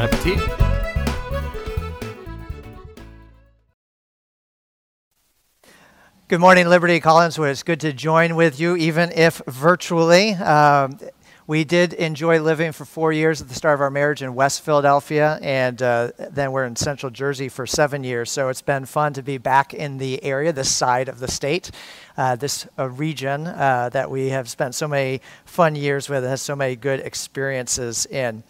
Bon appetit! Good morning, Liberty Collingswood. It's good to join with you, even if virtually. Um, we did enjoy living for four years at the start of our marriage in West Philadelphia, and uh, then we're in Central Jersey for seven years. So it's been fun to be back in the area, this side of the state, uh, this uh, region uh, that we have spent so many fun years with, and has so many good experiences in.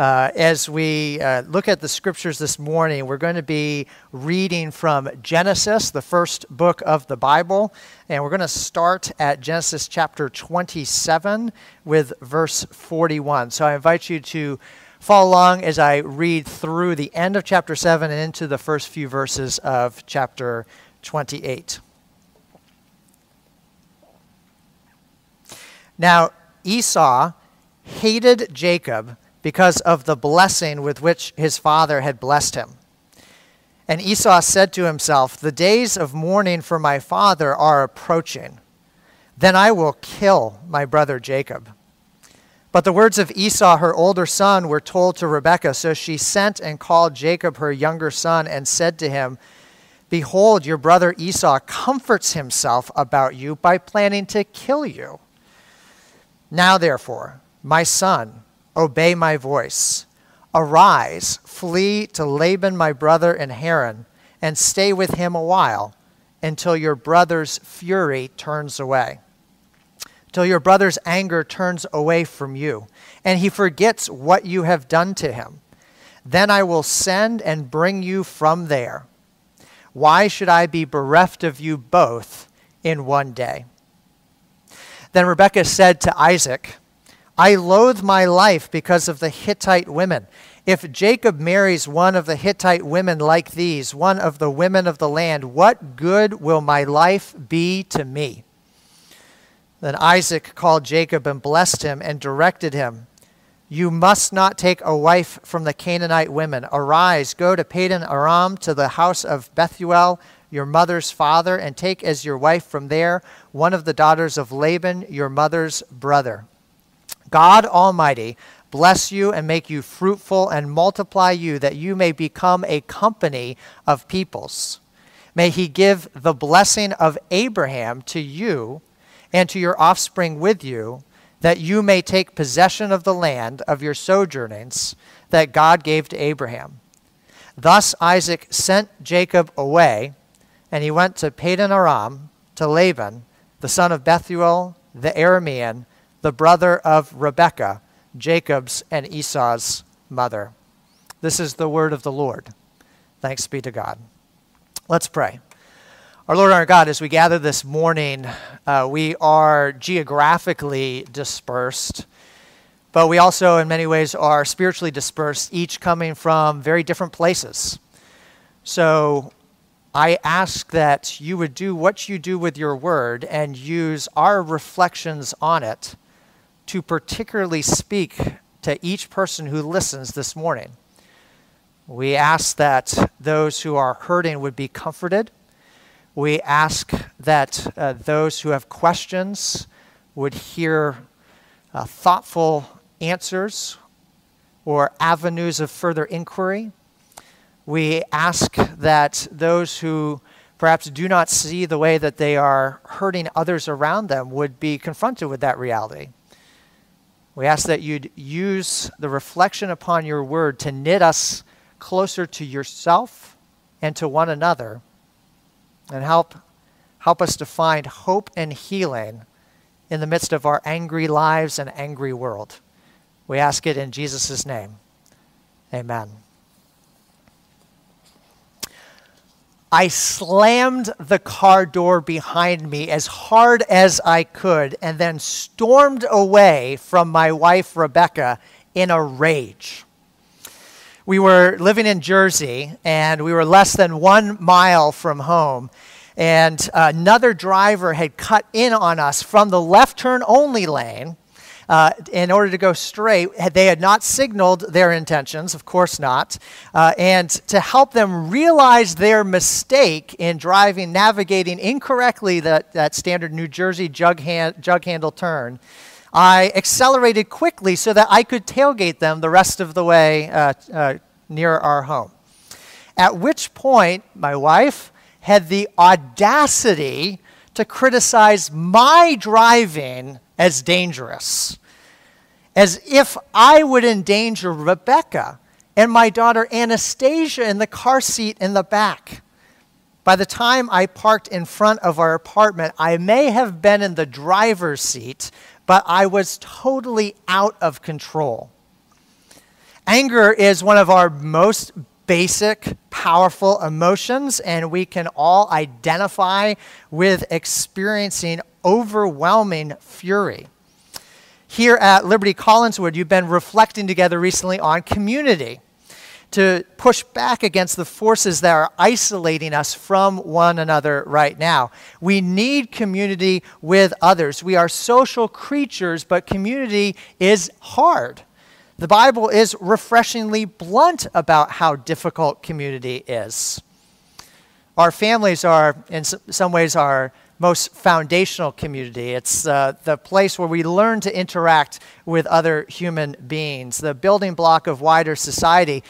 Uh, as we uh, look at the scriptures this morning, we're going to be reading from Genesis, the first book of the Bible, and we're going to start at Genesis chapter 27 with verse 41. So I invite you to follow along as I read through the end of chapter 7 and into the first few verses of chapter 28. Now, Esau hated Jacob because of the blessing with which his father had blessed him. And Esau said to himself, The days of mourning for my father are approaching. Then I will kill my brother Jacob. But the words of Esau, her older son, were told to Rebekah. So she sent and called Jacob, her younger son, and said to him, Behold, your brother Esau comforts himself about you by planning to kill you. Now, therefore, my son, obey my voice. Arise, flee to Laban my brother in Haran, and stay with him a while until your brother's fury turns away. Till your brother's anger turns away from you, and he forgets what you have done to him. Then I will send and bring you from there. Why should I be bereft of you both in one day? Then Rebekah said to Isaac, I loathe my life because of the Hittite women. If Jacob marries one of the Hittite women like these, one of the women of the land, what good will my life be to me? Then Isaac called Jacob and blessed him and directed him You must not take a wife from the Canaanite women. Arise, go to Padan Aram to the house of Bethuel, your mother's father, and take as your wife from there one of the daughters of Laban, your mother's brother. God Almighty bless you and make you fruitful and multiply you, that you may become a company of peoples. May he give the blessing of Abraham to you and to your offspring with you, that you may take possession of the land of your sojournings that God gave to Abraham. Thus Isaac sent Jacob away, and he went to Padan Aram to Laban, the son of Bethuel the Aramean the brother of Rebekah, Jacob's and Esau's mother. This is the word of the Lord. Thanks be to God. Let's pray. Our Lord, our God, as we gather this morning, uh, we are geographically dispersed, but we also, in many ways, are spiritually dispersed, each coming from very different places. So I ask that you would do what you do with your word and use our reflections on it to particularly speak to each person who listens this morning. We ask that those who are hurting would be comforted. We ask that uh, those who have questions would hear uh, thoughtful answers or avenues of further inquiry. We ask that those who perhaps do not see the way that they are hurting others around them would be confronted with that reality. We ask that you'd use the reflection upon your word to knit us closer to yourself and to one another and help, help us to find hope and healing in the midst of our angry lives and angry world. We ask it in Jesus' name. Amen. I slammed the car door behind me as hard as I could and then stormed away from my wife, Rebecca, in a rage. We were living in Jersey, and we were less than one mile from home. And uh, another driver had cut in on us from the left turn only lane uh, in order to go straight. They had not signaled their intentions, of course not. Uh, and to help them realize their mistake in driving, navigating incorrectly that, that standard New Jersey jug, hand, jug handle turn, I accelerated quickly so that I could tailgate them the rest of the way uh, uh near our home. At which point, my wife had the audacity to criticize my driving as dangerous as if I would endanger Rebecca and my daughter Anastasia in the car seat in the back. By the time I parked in front of our apartment, I may have been in the driver's seat, but I was totally out of control. Anger is one of our most basic, powerful emotions, and we can all identify with experiencing overwhelming fury here at Liberty Collingswood, you've been reflecting together recently on community to push back against the forces that are isolating us from one another right now. We need community with others. We are social creatures, but community is hard. The Bible is refreshingly blunt about how difficult community is. Our families are, in some ways, our most foundational community. It's uh, the place where we learn to interact with other human beings, the building block of wider society.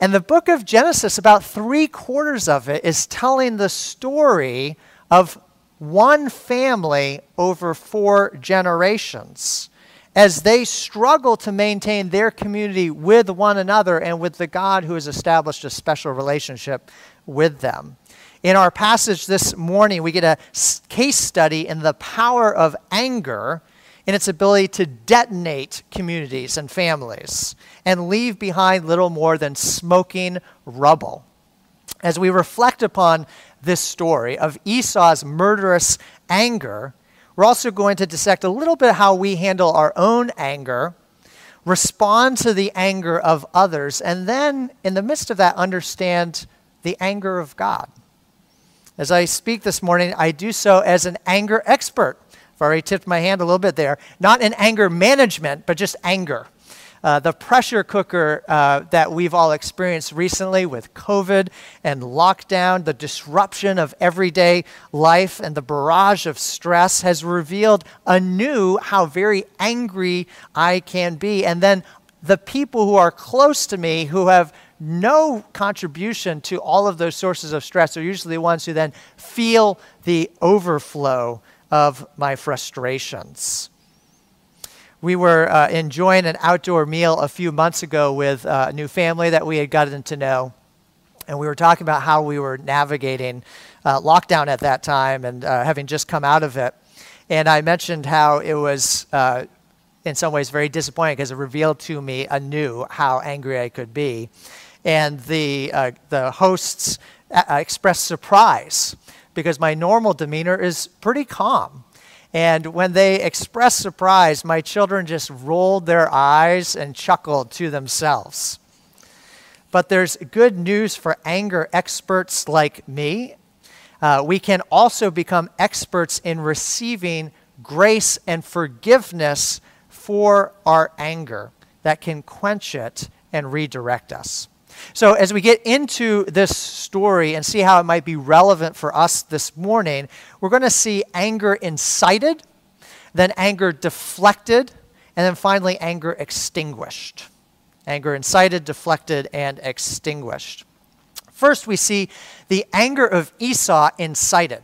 And the book of Genesis, about three quarters of it, is telling the story of one family over four generations as they struggle to maintain their community with one another and with the God who has established a special relationship with them. In our passage this morning, we get a case study in the power of anger in its ability to detonate communities and families and leave behind little more than smoking rubble. As we reflect upon this story of Esau's murderous anger, we're also going to dissect a little bit how we handle our own anger, respond to the anger of others, and then, in the midst of that, understand the anger of God. As I speak this morning, I do so as an anger expert. I've already tipped my hand a little bit there. Not in anger management, but just anger. Uh, the pressure cooker uh, that we've all experienced recently with COVID and lockdown, the disruption of everyday life, and the barrage of stress has revealed anew how very angry I can be. And then the people who are close to me who have no contribution to all of those sources of stress are usually the ones who then feel the overflow of my frustrations. We were uh, enjoying an outdoor meal a few months ago with uh, a new family that we had gotten to know. And we were talking about how we were navigating uh, lockdown at that time and uh, having just come out of it. And I mentioned how it was, uh, in some ways, very disappointing because it revealed to me anew how angry I could be and the, uh, the hosts uh, expressed surprise because my normal demeanor is pretty calm. And when they expressed surprise, my children just rolled their eyes and chuckled to themselves. But there's good news for anger experts like me. Uh, we can also become experts in receiving grace and forgiveness for our anger that can quench it and redirect us. So, as we get into this story and see how it might be relevant for us this morning, we're going to see anger incited, then anger deflected, and then finally anger extinguished. Anger incited, deflected, and extinguished. First, we see the anger of Esau incited.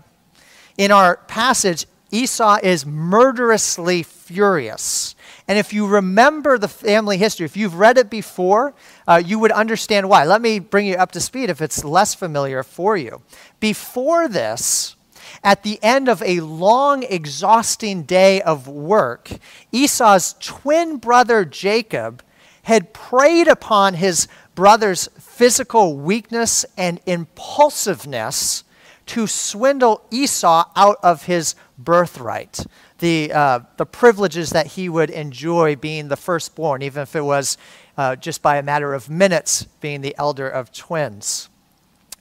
In our passage, Esau is murderously furious. And if you remember the family history, if you've read it before, uh, you would understand why. Let me bring you up to speed if it's less familiar for you. Before this, at the end of a long, exhausting day of work, Esau's twin brother Jacob had preyed upon his brother's physical weakness and impulsiveness to swindle Esau out of his birthright the, uh, the privileges that he would enjoy being the firstborn, even if it was uh, just by a matter of minutes, being the elder of twins.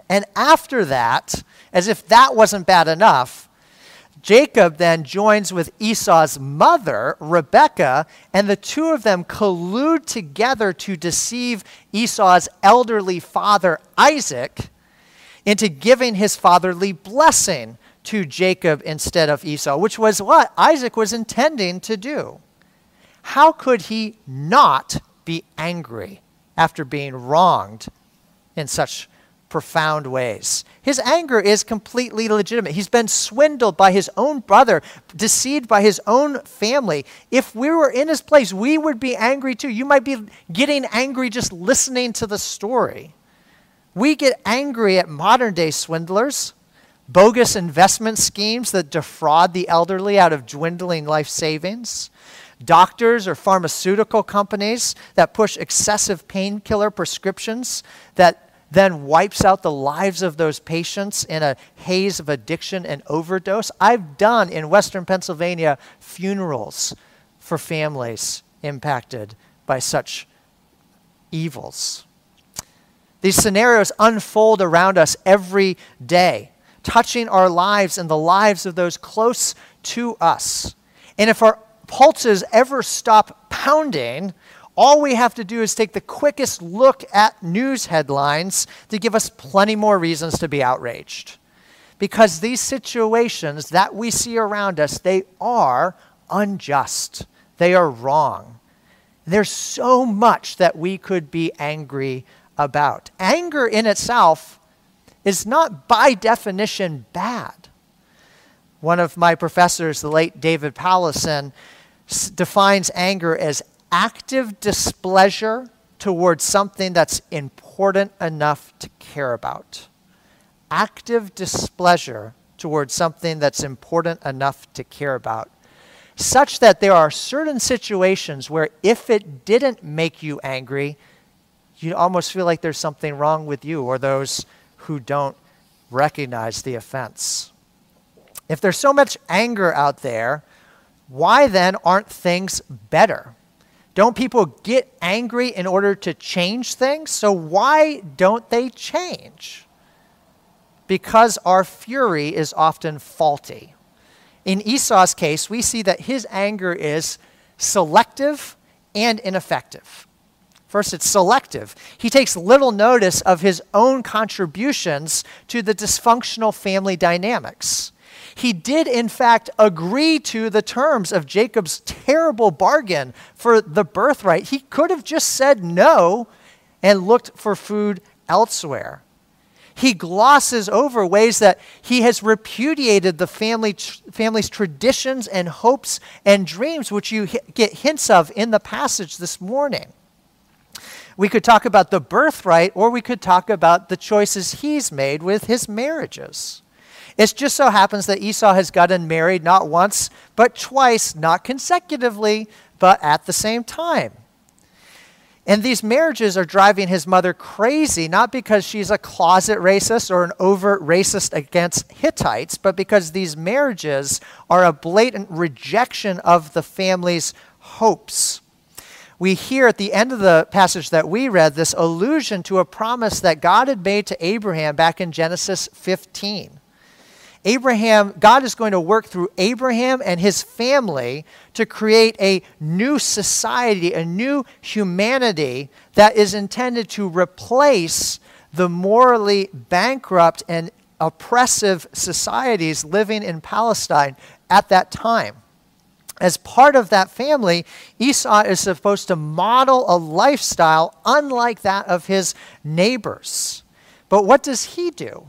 And after that, as if that wasn't bad enough, Jacob then joins with Esau's mother, Rebekah, and the two of them collude together to deceive Esau's elderly father, Isaac, into giving his fatherly blessing to Jacob instead of Esau, which was what Isaac was intending to do. How could he not be angry after being wronged in such profound ways. His anger is completely legitimate. He's been swindled by his own brother, deceived by his own family. If we were in his place, we would be angry too. You might be getting angry just listening to the story. We get angry at modern day swindlers, bogus investment schemes that defraud the elderly out of dwindling life savings doctors or pharmaceutical companies that push excessive painkiller prescriptions that then wipes out the lives of those patients in a haze of addiction and overdose. I've done in Western Pennsylvania funerals for families impacted by such evils. These scenarios unfold around us every day, touching our lives and the lives of those close to us. And if our pulses ever stop pounding, all we have to do is take the quickest look at news headlines to give us plenty more reasons to be outraged. Because these situations that we see around us, they are unjust. They are wrong. There's so much that we could be angry about. Anger in itself is not by definition bad. One of my professors, the late David Powlison, defines anger as active displeasure towards something that's important enough to care about. Active displeasure towards something that's important enough to care about. Such that there are certain situations where if it didn't make you angry, you almost feel like there's something wrong with you or those who don't recognize the offense. If there's so much anger out there, why then aren't things better? Don't people get angry in order to change things? So why don't they change? Because our fury is often faulty. In Esau's case, we see that his anger is selective and ineffective. First, it's selective. He takes little notice of his own contributions to the dysfunctional family dynamics he did, in fact, agree to the terms of Jacob's terrible bargain for the birthright. He could have just said no and looked for food elsewhere. He glosses over ways that he has repudiated the family, family's traditions and hopes and dreams, which you get hints of in the passage this morning. We could talk about the birthright, or we could talk about the choices he's made with his marriages. It just so happens that Esau has gotten married not once, but twice, not consecutively, but at the same time. And these marriages are driving his mother crazy, not because she's a closet racist or an overt racist against Hittites, but because these marriages are a blatant rejection of the family's hopes. We hear at the end of the passage that we read this allusion to a promise that God had made to Abraham back in Genesis 15. Abraham, God is going to work through Abraham and his family to create a new society, a new humanity that is intended to replace the morally bankrupt and oppressive societies living in Palestine at that time. As part of that family, Esau is supposed to model a lifestyle unlike that of his neighbors. But what does he do?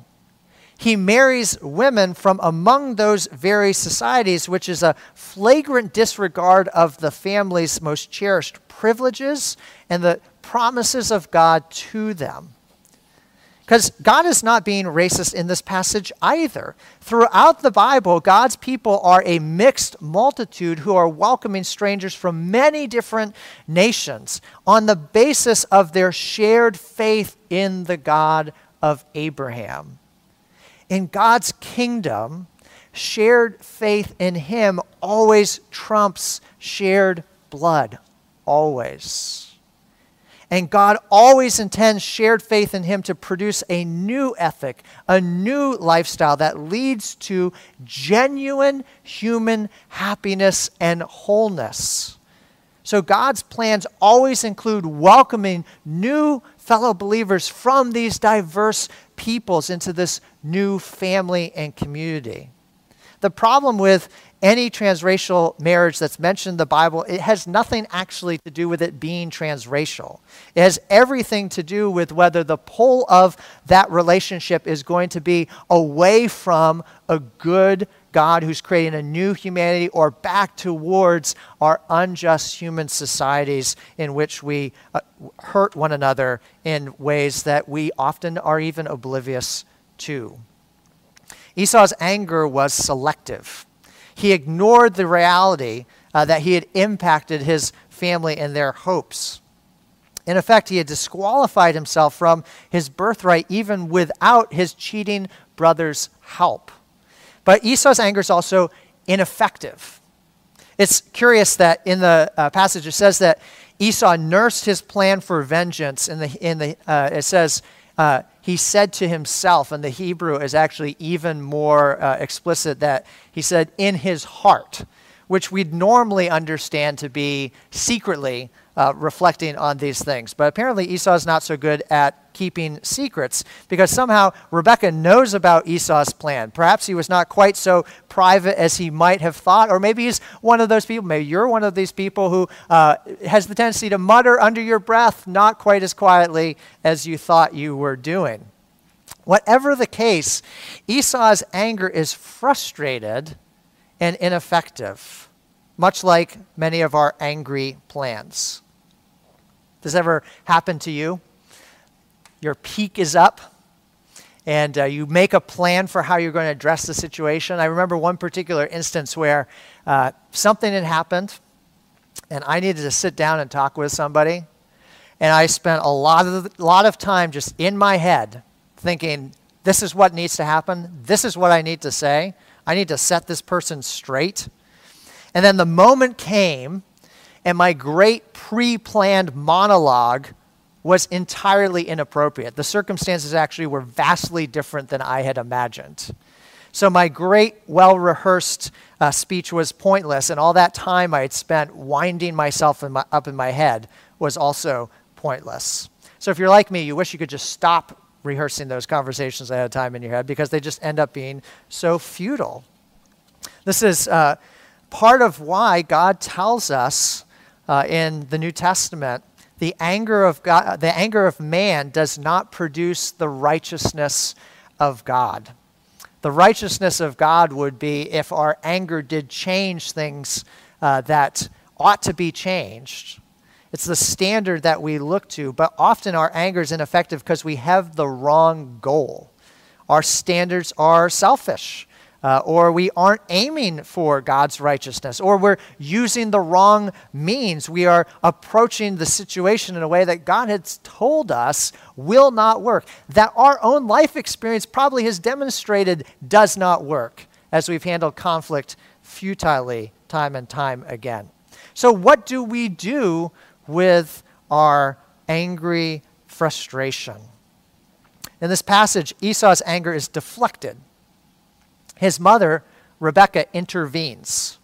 he marries women from among those very societies, which is a flagrant disregard of the family's most cherished privileges and the promises of God to them. Because God is not being racist in this passage either. Throughout the Bible, God's people are a mixed multitude who are welcoming strangers from many different nations on the basis of their shared faith in the God of Abraham in God's kingdom, shared faith in Him always trumps shared blood. Always. And God always intends shared faith in Him to produce a new ethic, a new lifestyle that leads to genuine human happiness and wholeness. So God's plans always include welcoming new fellow believers from these diverse peoples into this new family and community. The problem with any transracial marriage that's mentioned in the Bible, it has nothing actually to do with it being transracial. It has everything to do with whether the pull of that relationship is going to be away from a good God who's creating a new humanity or back towards our unjust human societies in which we uh, hurt one another in ways that we often are even oblivious to. Esau's anger was selective he ignored the reality uh, that he had impacted his family and their hopes. In effect, he had disqualified himself from his birthright even without his cheating brother's help. But Esau's anger is also ineffective. It's curious that in the uh, passage it says that Esau nursed his plan for vengeance. In the, in the, uh, it says, uh, he said to himself, and the Hebrew is actually even more uh, explicit that he said, in his heart, which we'd normally understand to be secretly uh, reflecting on these things. But apparently, Esau is not so good at keeping secrets because somehow Rebecca knows about Esau's plan. Perhaps he was not quite so private as he might have thought, or maybe he's one of those people. Maybe you're one of these people who uh, has the tendency to mutter under your breath, not quite as quietly as you thought you were doing. Whatever the case, Esau's anger is frustrated and ineffective, much like many of our angry plans. Does ever happen to you? Your peak is up and uh, you make a plan for how you're going to address the situation. I remember one particular instance where uh, something had happened and I needed to sit down and talk with somebody. And I spent a lot of, lot of time just in my head thinking, this is what needs to happen. This is what I need to say. I need to set this person straight. And then the moment came and my great pre planned monologue was entirely inappropriate. The circumstances actually were vastly different than I had imagined. So my great, well rehearsed uh, speech was pointless, and all that time I had spent winding myself in my, up in my head was also pointless. So if you're like me, you wish you could just stop rehearsing those conversations ahead of time in your head because they just end up being so futile. This is uh, part of why God tells us uh, in the New Testament, the anger of God, the anger of man does not produce the righteousness of God. The righteousness of God would be if our anger did change things uh, that ought to be changed. It's the standard that we look to, but often our anger is ineffective because we have the wrong goal. Our standards are selfish uh, or we aren't aiming for God's righteousness, or we're using the wrong means. We are approaching the situation in a way that God has told us will not work, that our own life experience probably has demonstrated does not work as we've handled conflict futilely time and time again. So, what do we do with our angry frustration? In this passage, Esau's anger is deflected his mother, Rebecca, intervenes.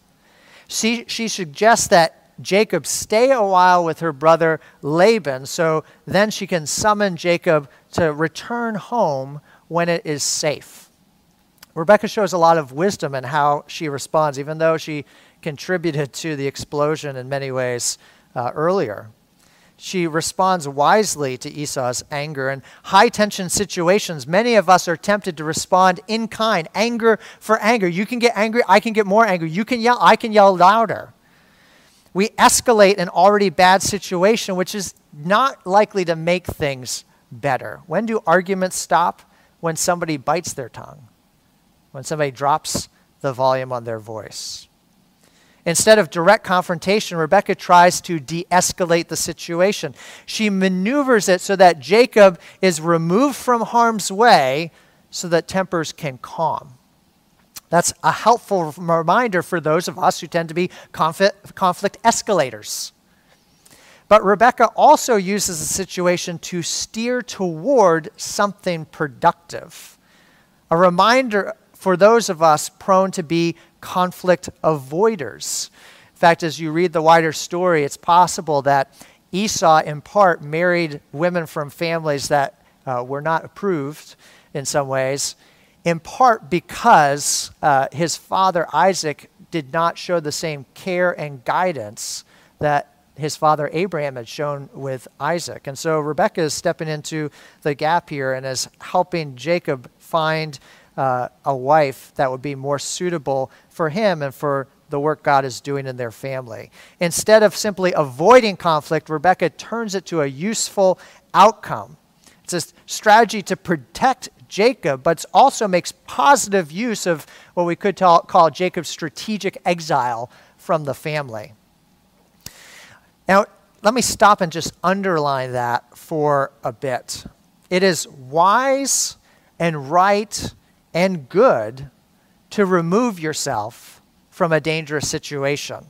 She, she suggests that Jacob stay a while with her brother Laban so then she can summon Jacob to return home when it is safe. Rebecca shows a lot of wisdom in how she responds, even though she contributed to the explosion in many ways uh, earlier she responds wisely to Esau's anger. In high tension situations, many of us are tempted to respond in kind, anger for anger. You can get angry, I can get more angry. You can yell, I can yell louder. We escalate an already bad situation, which is not likely to make things better. When do arguments stop? When somebody bites their tongue, when somebody drops the volume on their voice. Instead of direct confrontation, Rebecca tries to de escalate the situation. She maneuvers it so that Jacob is removed from harm's way so that tempers can calm. That's a helpful reminder for those of us who tend to be conflict, conflict escalators. But Rebecca also uses the situation to steer toward something productive. A reminder for those of us prone to be conflict avoiders. In fact, as you read the wider story, it's possible that Esau, in part, married women from families that uh, were not approved in some ways, in part because uh, his father Isaac did not show the same care and guidance that his father Abraham had shown with Isaac. And so Rebecca is stepping into the gap here and is helping Jacob find uh, a wife that would be more suitable for him and for the work God is doing in their family. Instead of simply avoiding conflict, Rebecca turns it to a useful outcome. It's a strategy to protect Jacob, but also makes positive use of what we could call Jacob's strategic exile from the family. Now, let me stop and just underline that for a bit. It is wise and right and good to remove yourself from a dangerous situation.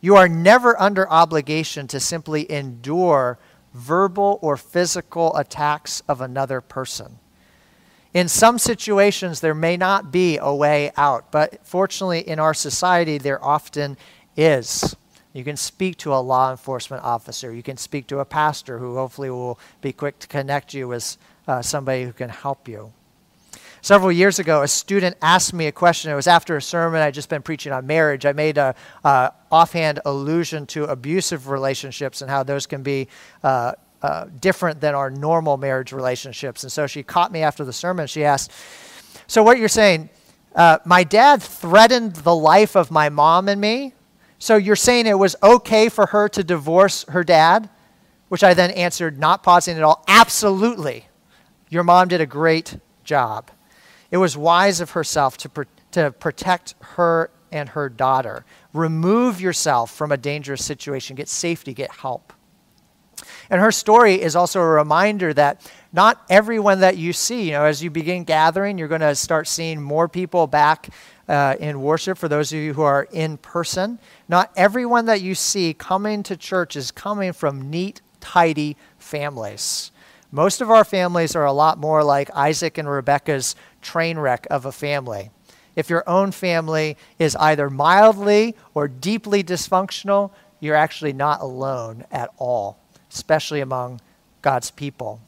You are never under obligation to simply endure verbal or physical attacks of another person. In some situations, there may not be a way out, but fortunately, in our society, there often is. You can speak to a law enforcement officer. You can speak to a pastor who hopefully will be quick to connect you with uh, somebody who can help you. Several years ago, a student asked me a question. It was after a sermon I'd just been preaching on marriage. I made a uh, offhand allusion to abusive relationships and how those can be uh, uh, different than our normal marriage relationships. And so she caught me after the sermon. She asked, "So what you're saying? Uh, my dad threatened the life of my mom and me. So you're saying it was okay for her to divorce her dad?" Which I then answered, not pausing at all. Absolutely. Your mom did a great job. It was wise of herself to, pr- to protect her and her daughter. Remove yourself from a dangerous situation, get safety, get help. And her story is also a reminder that not everyone that you see, you know, as you begin gathering, you're going to start seeing more people back uh, in worship for those of you who are in person. Not everyone that you see coming to church is coming from neat, tidy families. Most of our families are a lot more like Isaac and Rebecca's train wreck of a family. If your own family is either mildly or deeply dysfunctional, you're actually not alone at all, especially among God's people.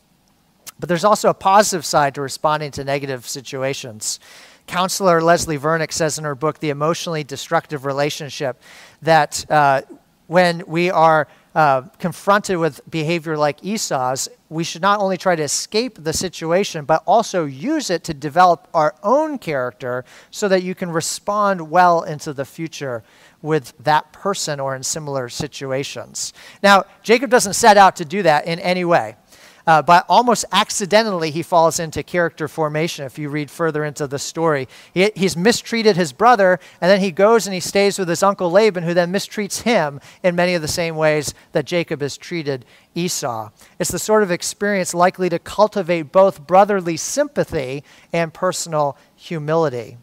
But there's also a positive side to responding to negative situations. Counselor Leslie Vernick says in her book, The Emotionally Destructive Relationship, that uh, when we are uh, confronted with behavior like Esau's, we should not only try to escape the situation, but also use it to develop our own character so that you can respond well into the future with that person or in similar situations. Now, Jacob doesn't set out to do that in any way. Uh, but almost accidentally, he falls into character formation if you read further into the story. He, he's mistreated his brother, and then he goes and he stays with his uncle Laban, who then mistreats him in many of the same ways that Jacob has treated Esau. It's the sort of experience likely to cultivate both brotherly sympathy and personal humility.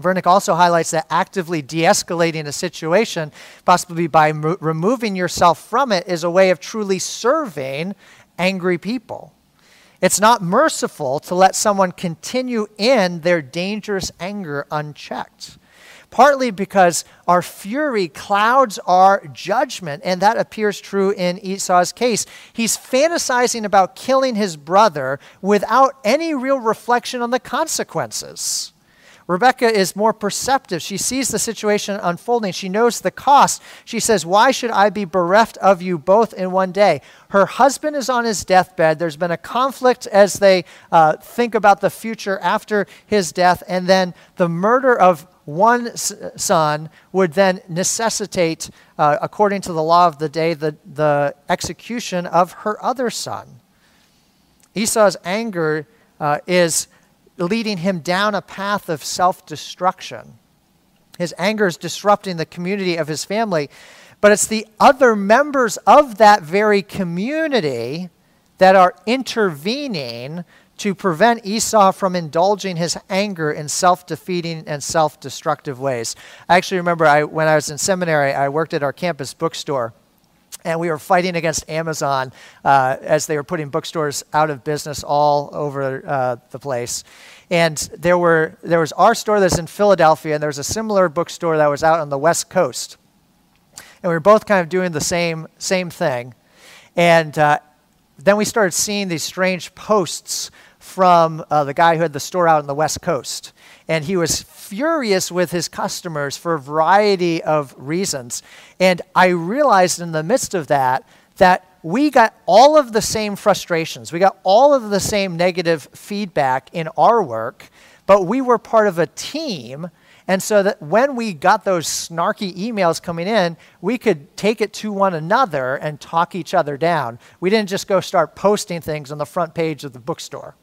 Vernick also highlights that actively de escalating a situation, possibly by mo- removing yourself from it, is a way of truly serving angry people. It's not merciful to let someone continue in their dangerous anger unchecked. Partly because our fury clouds our judgment, and that appears true in Esau's case. He's fantasizing about killing his brother without any real reflection on the consequences. Rebecca is more perceptive. She sees the situation unfolding. She knows the cost. She says, Why should I be bereft of you both in one day? Her husband is on his deathbed. There's been a conflict as they uh, think about the future after his death. And then the murder of one son would then necessitate, uh, according to the law of the day, the, the execution of her other son. Esau's anger uh, is leading him down a path of self destruction. His anger is disrupting the community of his family, but it's the other members of that very community that are intervening to prevent Esau from indulging his anger in self defeating and self destructive ways. I actually remember I, when I was in seminary, I worked at our campus bookstore. And we were fighting against Amazon uh, as they were putting bookstores out of business all over uh, the place. And there were there was our store that's in Philadelphia, and there was a similar bookstore that was out on the West Coast. And we were both kind of doing the same same thing. And uh, then we started seeing these strange posts from uh, the guy who had the store out on the West Coast. And he was furious with his customers for a variety of reasons. And I realized in the midst of that that we got all of the same frustrations, we got all of the same negative feedback in our work, but we were part of a team. And so that when we got those snarky emails coming in, we could take it to one another and talk each other down. We didn't just go start posting things on the front page of the bookstore.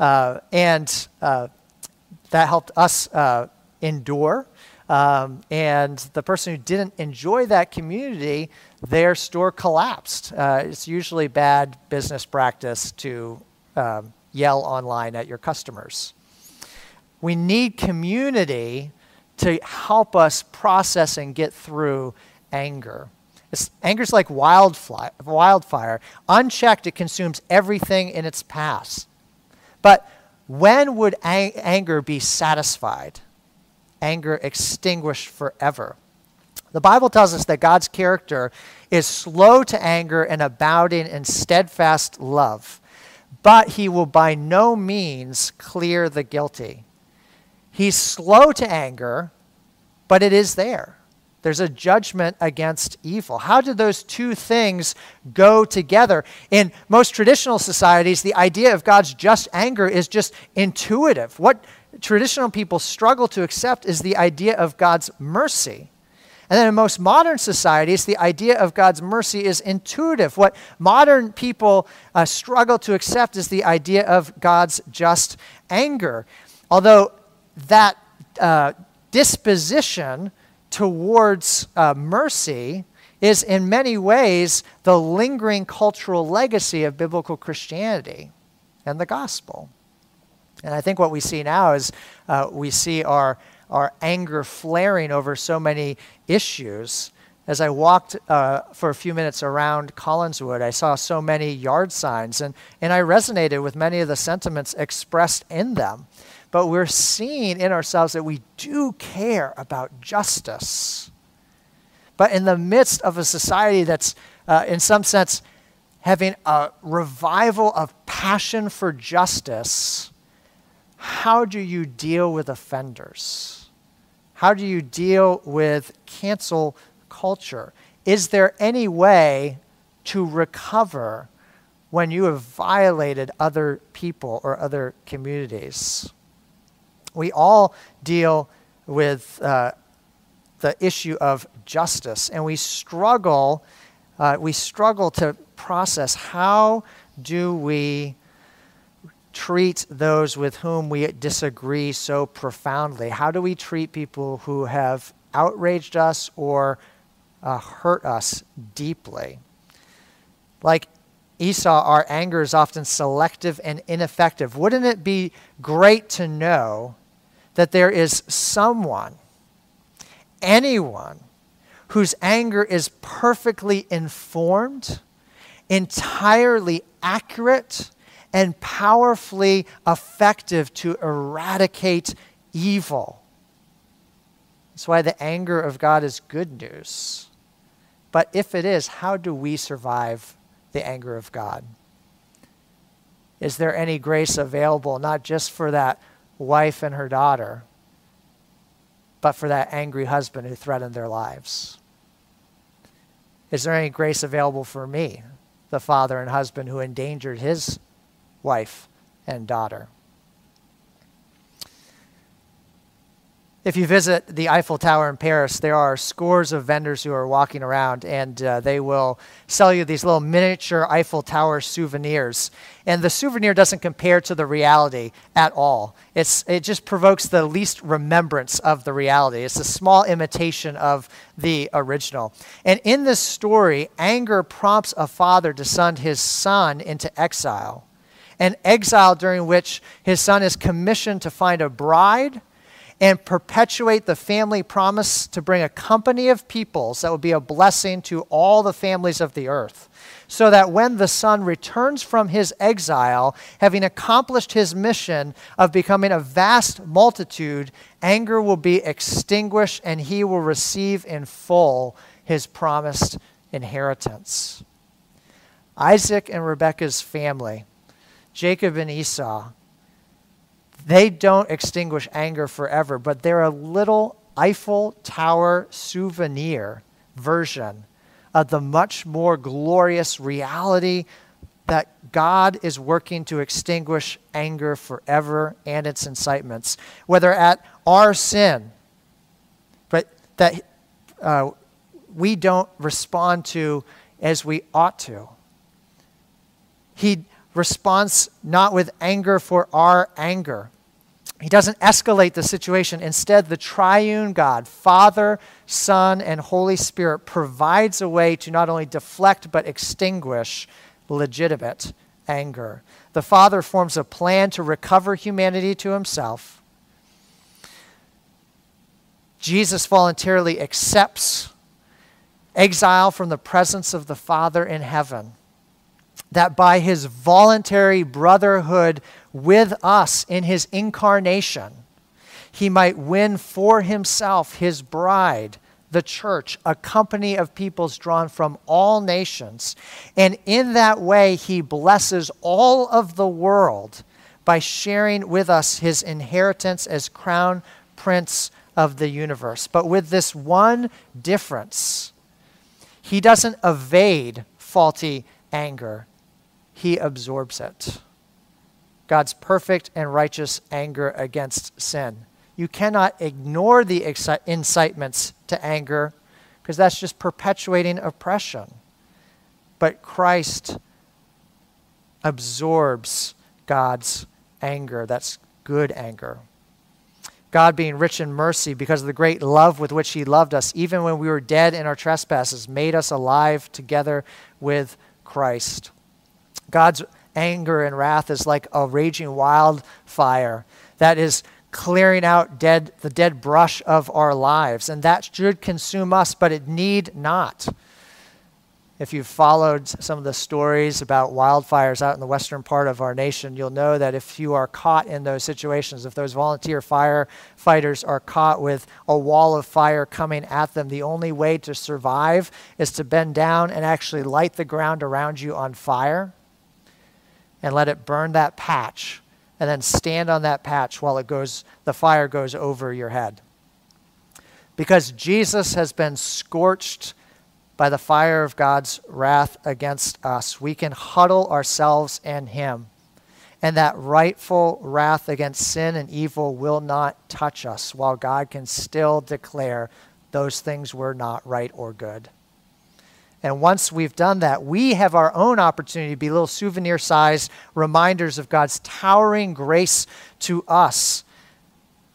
Uh, and uh, that helped us uh, endure. Um, and the person who didn't enjoy that community, their store collapsed. Uh, it's usually bad business practice to um, yell online at your customers. We need community to help us process and get through anger. It's, anger's like wildfire, wildfire. Unchecked, it consumes everything in its path. But when would ang- anger be satisfied? Anger extinguished forever. The Bible tells us that God's character is slow to anger and abounding in steadfast love, but he will by no means clear the guilty. He's slow to anger, but it is there. There's a judgment against evil. How do those two things go together? In most traditional societies, the idea of God's just anger is just intuitive. What traditional people struggle to accept is the idea of God's mercy. And then in most modern societies, the idea of God's mercy is intuitive. What modern people uh, struggle to accept is the idea of God's just anger. Although that uh, disposition towards uh, mercy is in many ways the lingering cultural legacy of biblical Christianity and the gospel. And I think what we see now is uh, we see our, our anger flaring over so many issues. As I walked uh, for a few minutes around Collingswood, I saw so many yard signs, and, and I resonated with many of the sentiments expressed in them but we're seeing in ourselves that we do care about justice. But in the midst of a society that's, uh, in some sense, having a revival of passion for justice, how do you deal with offenders? How do you deal with cancel culture? Is there any way to recover when you have violated other people or other communities? We all deal with uh, the issue of justice, and we struggle. Uh, we struggle to process how do we treat those with whom we disagree so profoundly? How do we treat people who have outraged us or uh, hurt us deeply? Like Esau, our anger is often selective and ineffective. Wouldn't it be great to know that there is someone, anyone, whose anger is perfectly informed, entirely accurate, and powerfully effective to eradicate evil. That's why the anger of God is good news. But if it is, how do we survive the anger of God? Is there any grace available, not just for that wife and her daughter, but for that angry husband who threatened their lives? Is there any grace available for me, the father and husband who endangered his wife and daughter? If you visit the Eiffel Tower in Paris, there are scores of vendors who are walking around and uh, they will sell you these little miniature Eiffel Tower souvenirs. And the souvenir doesn't compare to the reality at all. It's, it just provokes the least remembrance of the reality. It's a small imitation of the original. And in this story, anger prompts a father to send his son into exile. An exile during which his son is commissioned to find a bride and perpetuate the family promise to bring a company of peoples that will be a blessing to all the families of the earth. So that when the Son returns from his exile, having accomplished his mission of becoming a vast multitude, anger will be extinguished and he will receive in full his promised inheritance. Isaac and Rebekah's family, Jacob and Esau, they don't extinguish anger forever, but they're a little Eiffel Tower souvenir version of the much more glorious reality that God is working to extinguish anger forever and its incitements, whether at our sin, but that uh, we don't respond to as we ought to. He responds not with anger for our anger, he doesn't escalate the situation. Instead, the triune God, Father, Son, and Holy Spirit, provides a way to not only deflect but extinguish legitimate anger. The Father forms a plan to recover humanity to himself. Jesus voluntarily accepts exile from the presence of the Father in heaven. That by his voluntary brotherhood with us in his incarnation, he might win for himself his bride, the church, a company of peoples drawn from all nations. And in that way, he blesses all of the world by sharing with us his inheritance as crown prince of the universe. But with this one difference, he doesn't evade faulty anger, he absorbs it. God's perfect and righteous anger against sin. You cannot ignore the incitements to anger because that's just perpetuating oppression. But Christ absorbs God's anger. That's good anger. God, being rich in mercy because of the great love with which He loved us, even when we were dead in our trespasses, made us alive together with Christ. God's anger and wrath is like a raging wildfire that is clearing out dead, the dead brush of our lives. And that should consume us, but it need not. If you've followed some of the stories about wildfires out in the western part of our nation, you'll know that if you are caught in those situations, if those volunteer firefighters are caught with a wall of fire coming at them, the only way to survive is to bend down and actually light the ground around you on fire and let it burn that patch and then stand on that patch while it goes the fire goes over your head. Because Jesus has been scorched by the fire of God's wrath against us we can huddle ourselves in him. And that rightful wrath against sin and evil will not touch us while God can still declare those things were not right or good and once we've done that, we have our own opportunity to be little souvenir sized reminders of God's towering grace to us.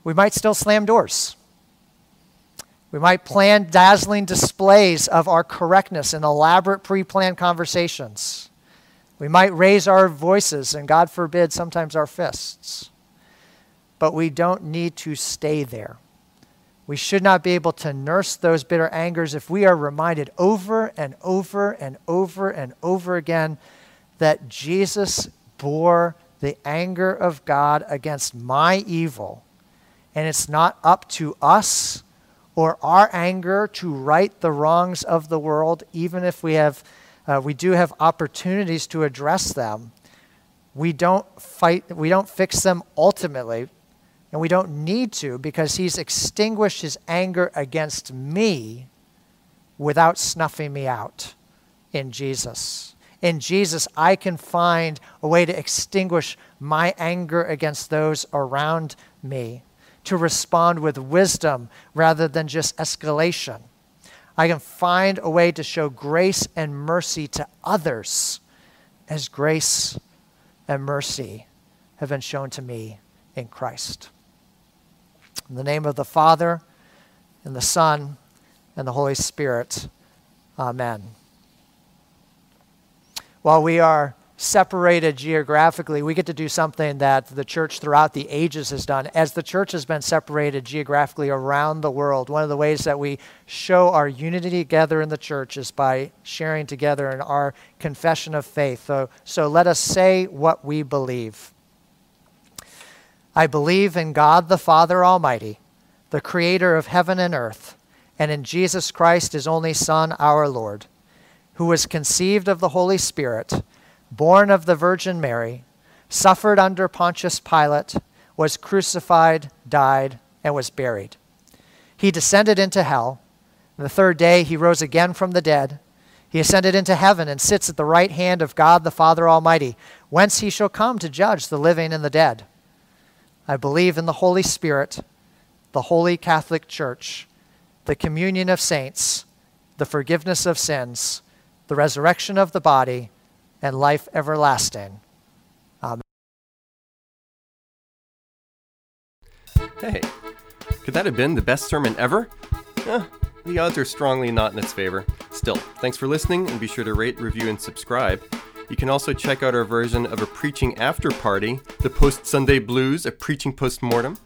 We might still slam doors. We might plan dazzling displays of our correctness in elaborate pre planned conversations. We might raise our voices and, God forbid, sometimes our fists. But we don't need to stay there. We should not be able to nurse those bitter angers if we are reminded over and over and over and over again that Jesus bore the anger of God against my evil. And it's not up to us or our anger to right the wrongs of the world, even if we have. Uh, we do have opportunities to address them. We don't fight, we don't fix them ultimately and we don't need to because he's extinguished his anger against me without snuffing me out in Jesus. In Jesus, I can find a way to extinguish my anger against those around me, to respond with wisdom rather than just escalation. I can find a way to show grace and mercy to others as grace and mercy have been shown to me in Christ. In the name of the Father, and the Son, and the Holy Spirit. Amen. While we are separated geographically, we get to do something that the church throughout the ages has done. As the church has been separated geographically around the world, one of the ways that we show our unity together in the church is by sharing together in our confession of faith. So, so let us say what we believe. I believe in God the Father Almighty, the creator of heaven and earth, and in Jesus Christ, his only Son, our Lord, who was conceived of the Holy Spirit born of the Virgin Mary, suffered under Pontius Pilate, was crucified, died, and was buried. He descended into hell. The third day he rose again from the dead. He ascended into heaven and sits at the right hand of God the Father Almighty, whence he shall come to judge the living and the dead. I believe in the Holy Spirit, the holy Catholic Church, the communion of saints, the forgiveness of sins, the resurrection of the body and life everlasting. Amen. Hey, could that have been the best sermon ever? Eh, the odds are strongly not in its favor. Still, thanks for listening and be sure to rate, review, and subscribe. You can also check out our version of a preaching after party, the Post Sunday Blues, a preaching post mortem,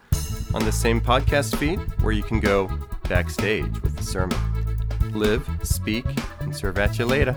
on the same podcast feed where you can go backstage with the sermon. Live, speak, and serve at you later.